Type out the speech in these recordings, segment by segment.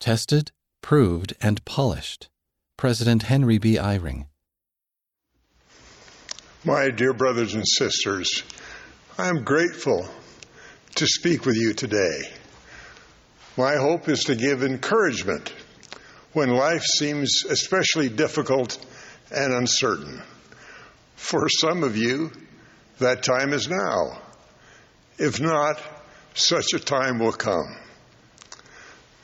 Tested, proved, and polished. President Henry B. Eyring. My dear brothers and sisters, I am grateful to speak with you today. My hope is to give encouragement when life seems especially difficult and uncertain. For some of you, that time is now. If not, such a time will come.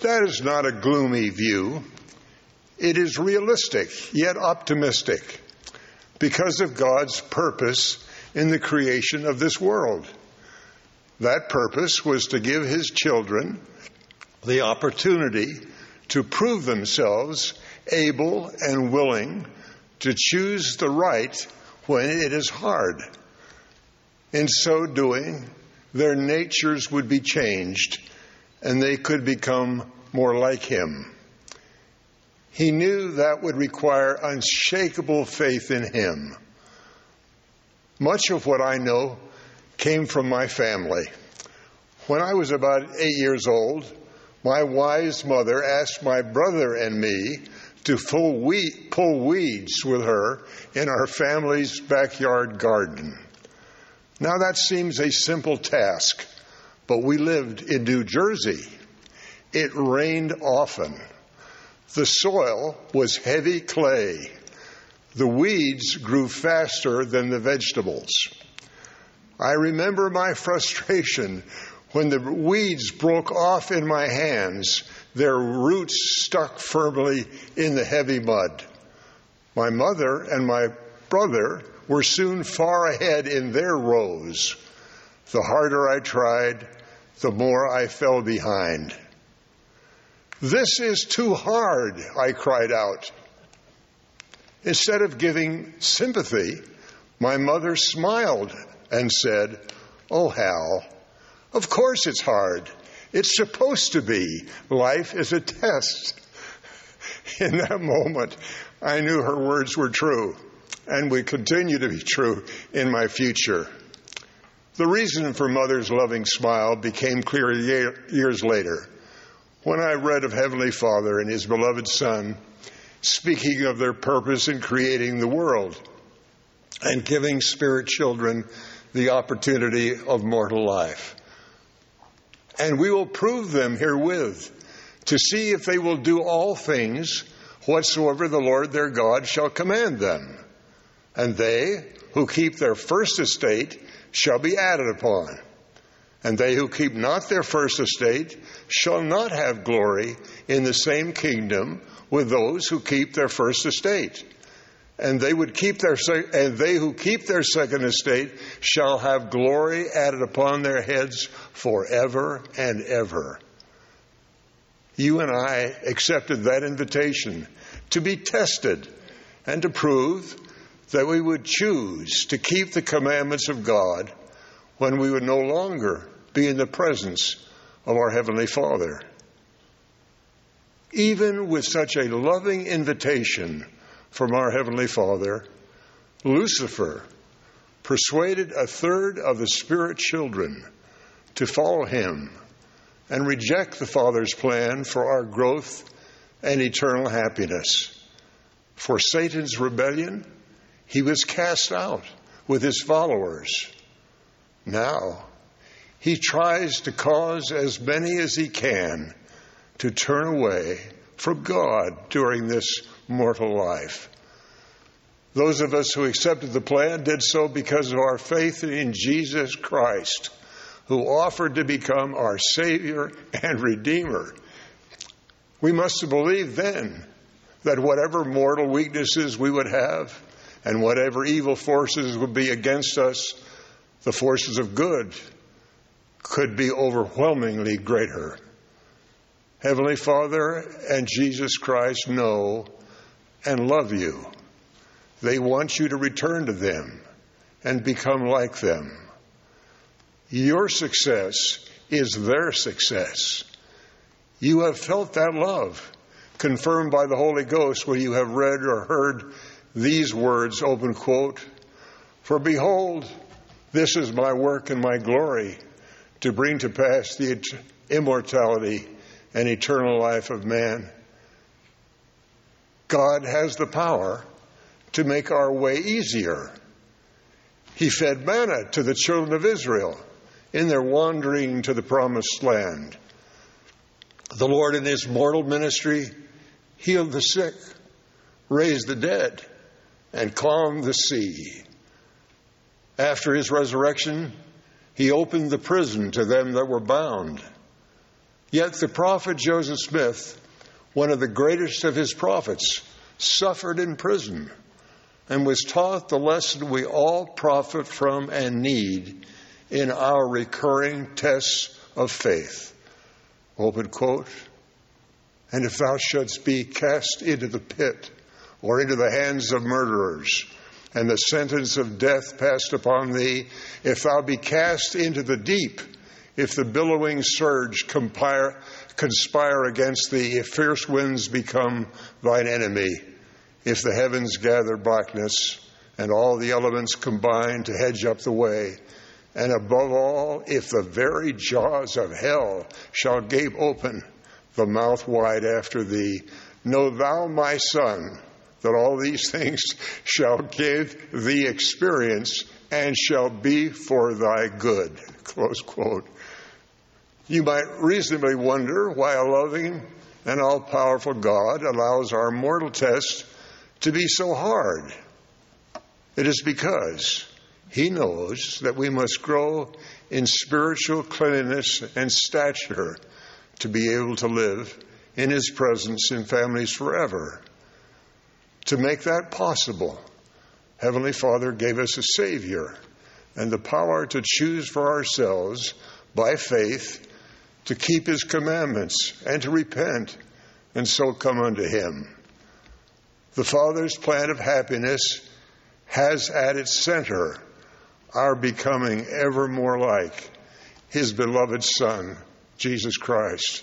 That is not a gloomy view. It is realistic, yet optimistic, because of God's purpose in the creation of this world. That purpose was to give His children the opportunity to prove themselves able and willing to choose the right when it is hard. In so doing, their natures would be changed and they could become more like Him. He knew that would require unshakable faith in Him. Much of what I know came from my family. When I was about eight years old, my wise mother asked my brother and me to pull, weeds with her in our family's backyard garden. Now that seems a simple task, but we lived in New Jersey. It rained often. The soil was heavy clay. The weeds grew faster than the vegetables. I remember my frustration when the weeds broke off in my hands, their roots stuck firmly in the heavy mud. My mother and my brother were soon far ahead in their rows. The harder I tried, the more I fell behind. This is too hard, I cried out. Instead of giving sympathy, my mother smiled and said, Oh, Hal, of course it's hard. It's supposed to be. Life is a test. In that moment, I knew her words were true and would continue to be true in my future. The reason for Mother's loving smile became clear years later when I read of Heavenly Father and His beloved Son speaking of their purpose in creating the world and giving spirit children the opportunity of mortal life and we will prove them herewith to see if they will do all things whatsoever the Lord their God shall command them. And they who keep their first estate shall be added upon. And they who keep not their first estate shall not have glory in the same kingdom with those who keep their first estate and they would keep their and they who keep their second estate shall have glory added upon their heads forever and ever. You and I accepted that invitation to be tested and to prove that we would choose to keep the commandments of God when we would no longer be in the presence of our Heavenly Father. Even with such a loving invitation, from our Heavenly Father, Lucifer persuaded a third of the spirit children to follow him and reject the Father's plan for our growth and eternal happiness. For Satan's rebellion, he was cast out with his followers. Now, he tries to cause as many as he can to turn away from God during this mortal life. Those of us who accepted the plan did so because of our faith in Jesus Christ, who offered to become our Savior and Redeemer. We must have believed then that whatever mortal weaknesses we would have and whatever evil forces would be against us, the forces of good could be overwhelmingly greater. Heavenly Father and Jesus Christ know and love you. They want you to return to them and become like them. Your success is their success. You have felt that love, confirmed by the Holy Ghost when you have read or heard these words, open quote, For behold, this is my work and my glory, to bring to pass the immortality and eternal life of man. God has the power to make our way easier. He fed manna to the children of Israel in their wandering to the promised land. The Lord, in his mortal ministry, healed the sick, raised the dead, and calmed the sea. After his resurrection, he opened the prison to them that were bound. Yet the prophet Joseph Smith, one of the greatest of his prophets, suffered in prison and was taught the lesson we all profit from and need in our recurring tests of faith. Open quote. And if thou shouldst be cast into the pit or into the hands of murderers, and the sentence of death passed upon thee, if thou be cast into the deep, if the billowing surge compire, conspire against thee, if fierce winds become thine enemy, if the heavens gather blackness, and all the elements combine to hedge up the way, and above all, if the very jaws of hell shall gape open, the mouth wide after thee, know thou, my son, that all these things shall give thee experience and shall be for thy good. Close quote. You might reasonably wonder why a loving and all powerful God allows our mortal test to be so hard. It is because he knows that we must grow in spiritual cleanliness and stature to be able to live in His presence in families forever. To make that possible, Heavenly Father gave us a Savior and the power to choose for ourselves by faith to keep His commandments and to repent and so come unto Him. The Father's plan of happiness has at its center our becoming ever more like His beloved Son, Jesus Christ.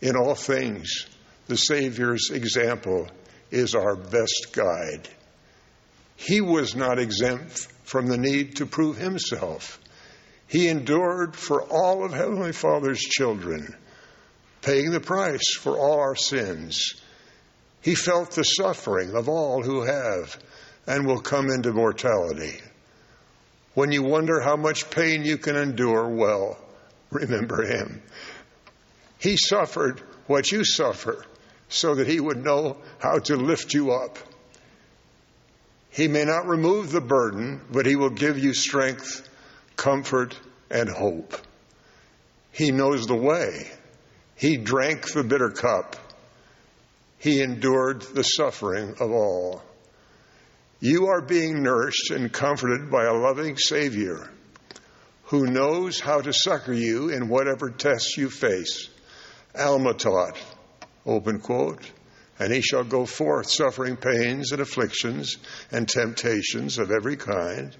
In all things, the Savior's example is our best guide. He was not exempt from the need to prove himself. He endured for all of Heavenly Father's children, paying the price for all our sins. He felt the suffering of all who have and will come into mortality. When you wonder how much pain you can endure, well, remember him. He suffered what you suffer so that he would know how to lift you up. He may not remove the burden, but he will give you strength, comfort, and hope. He knows the way. He drank the bitter cup. He endured the suffering of all. You are being nourished and comforted by a loving Savior who knows how to succor you in whatever tests you face. Alma taught, open quote, and he shall go forth suffering pains and afflictions and temptations of every kind,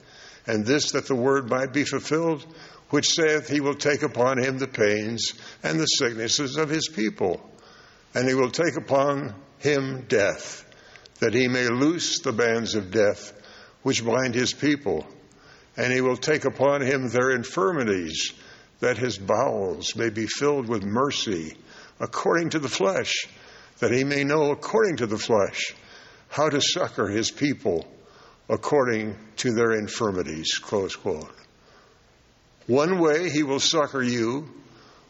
and this that the word might be fulfilled, which saith he will take upon him the pains and the sicknesses of his people, and he will take upon him death that he may loose the bands of death which bind his people, and he will take upon him their infirmities, that his bowels may be filled with mercy according to the flesh, that he may know according to the flesh how to succor his people according to their infirmities. Close quote. One way he will succor you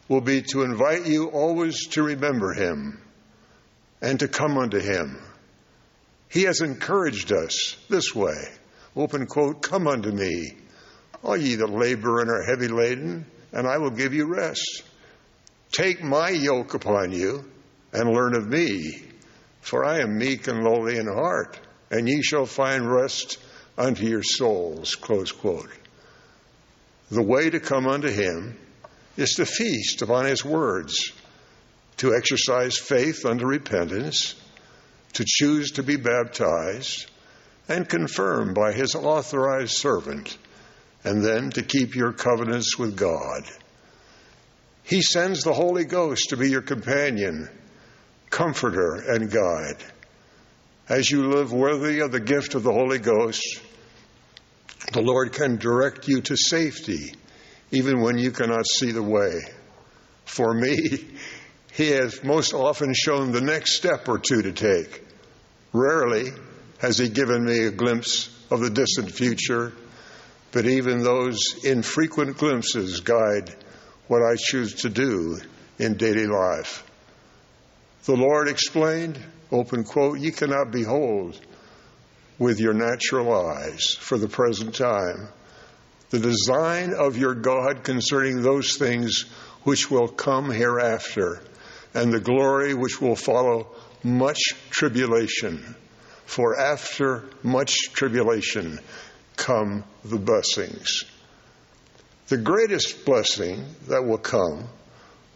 will be to invite you always to remember him and to come unto him he has encouraged us this way. Open quote, Come unto me, all ye that labor and are heavy laden, and I will give you rest. Take my yoke upon you and learn of me, for I am meek and lowly in heart, and ye shall find rest unto your souls. Close quote. The way to come unto him is to feast upon his words, to exercise faith unto repentance, to choose to be baptized and confirmed by his authorized servant, and then to keep your covenants with God. He sends the Holy Ghost to be your companion, comforter, and guide. As you live worthy of the gift of the Holy Ghost, the Lord can direct you to safety even when you cannot see the way. For me, He has most often shown the next step or two to take. Rarely has He given me a glimpse of the distant future, but even those infrequent glimpses guide what I choose to do in daily life. The Lord explained, open quote, you cannot behold with your natural eyes for the present time the design of your God concerning those things which will come hereafter and the glory which will follow much tribulation. For after much tribulation come the blessings. The greatest blessing that will come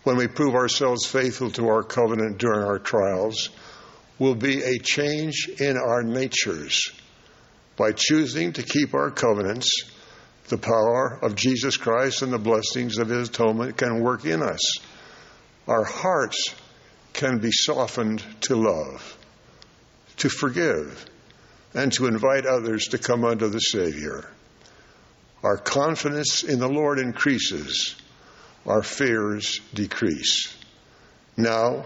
when we prove ourselves faithful to our covenant during our trials will be a change in our natures. By choosing to keep our covenants, the power of Jesus Christ and the blessings of His atonement can work in us. Our hearts can be softened to love, to forgive, and to invite others to come unto the Savior. Our confidence in the Lord increases, our fears decrease. Now,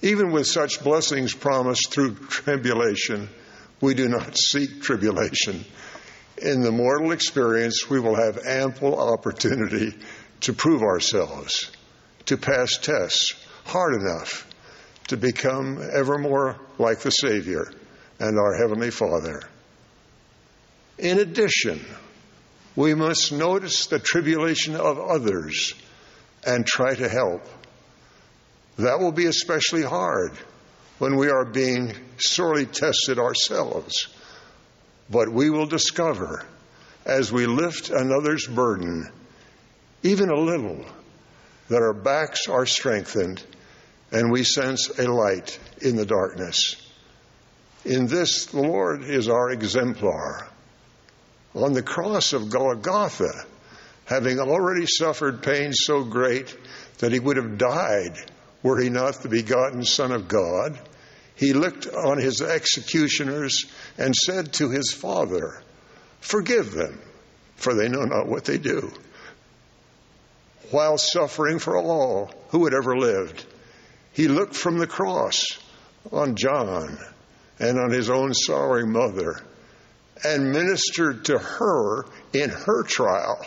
even with such blessings promised through tribulation, we do not seek tribulation. In the mortal experience, we will have ample opportunity to prove ourselves, to pass tests hard enough to become ever more like the Savior and our Heavenly Father. In addition, we must notice the tribulation of others and try to help. That will be especially hard when we are being sorely tested ourselves. But we will discover as we lift another's burden, even a little, that our backs are strengthened and we sense a light in the darkness. In this, the Lord is our exemplar. On the cross of Golgotha, having already suffered pain so great that he would have died were he not the begotten Son of God, he looked on his executioners and said to his Father, Forgive them, for they know not what they do. While suffering for all who had ever lived, he looked from the cross on John and on his own sorrowing mother and ministered to her in her trial.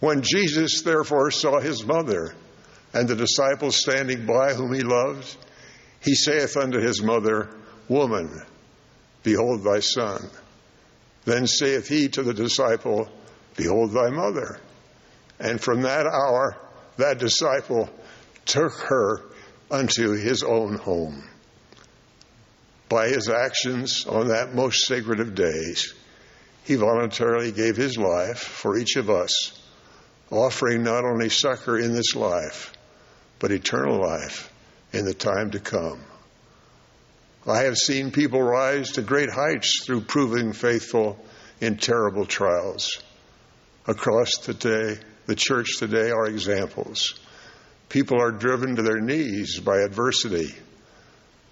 When Jesus therefore saw his mother and the disciples standing by whom he loved, he saith unto his mother, Woman, behold thy son. Then saith he to the disciple, Behold thy mother. And from that hour, that disciple took her unto his own home. By his actions on that most sacred of days, he voluntarily gave his life for each of us, offering not only succor in this life, but eternal life in the time to come. I have seen people rise to great heights through proving faithful in terrible trials. Across today, the church today are examples. People are driven to their knees by adversity.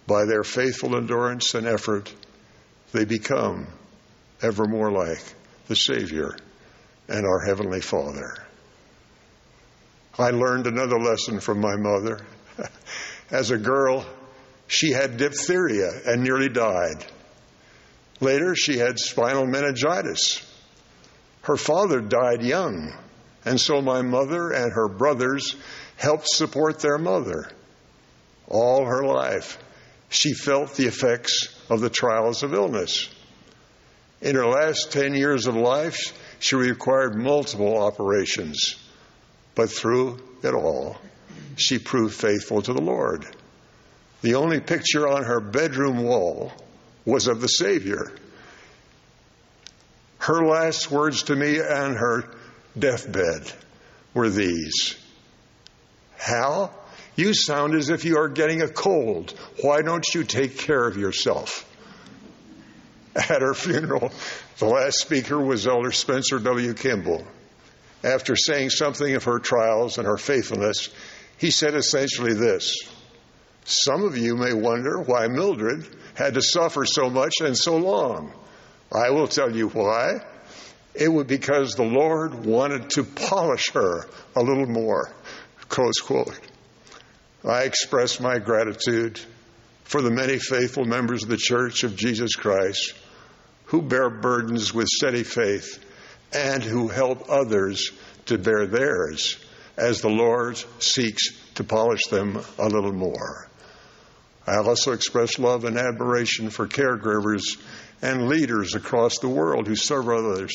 By their faithful endurance and effort, they become ever more like the Savior and our Heavenly Father. I learned another lesson from my mother. As a girl, she had diphtheria and nearly died. Later, she had spinal meningitis. Her father died young, and so my mother and her brothers helped support their mother. All her life, she felt the effects of the trials of illness. In her last 10 years of life, she required multiple operations, but through it all, she proved faithful to the Lord. The only picture on her bedroom wall was of the Savior. Her last words to me on her deathbed were these Hal, you sound as if you are getting a cold. Why don't you take care of yourself? At her funeral, the last speaker was Elder Spencer W. Kimball. After saying something of her trials and her faithfulness, he said essentially this Some of you may wonder why Mildred had to suffer so much and so long. I will tell you why. It was because the Lord wanted to polish her a little more. Close quote. I express my gratitude for the many faithful members of the Church of Jesus Christ who bear burdens with steady faith and who help others to bear theirs as the Lord seeks to polish them a little more. I also express love and admiration for caregivers and leaders across the world who serve others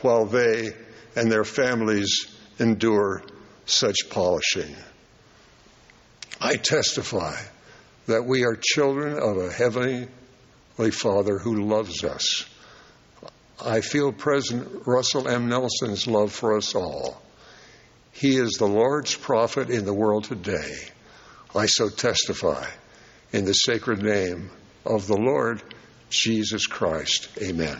while they and their families endure such polishing. I testify that we are children of a heavenly Father who loves us. I feel President Russell M. Nelson's love for us all. He is the Lord's prophet in the world today. I so testify in the sacred name of the Lord Jesus Christ. Amen.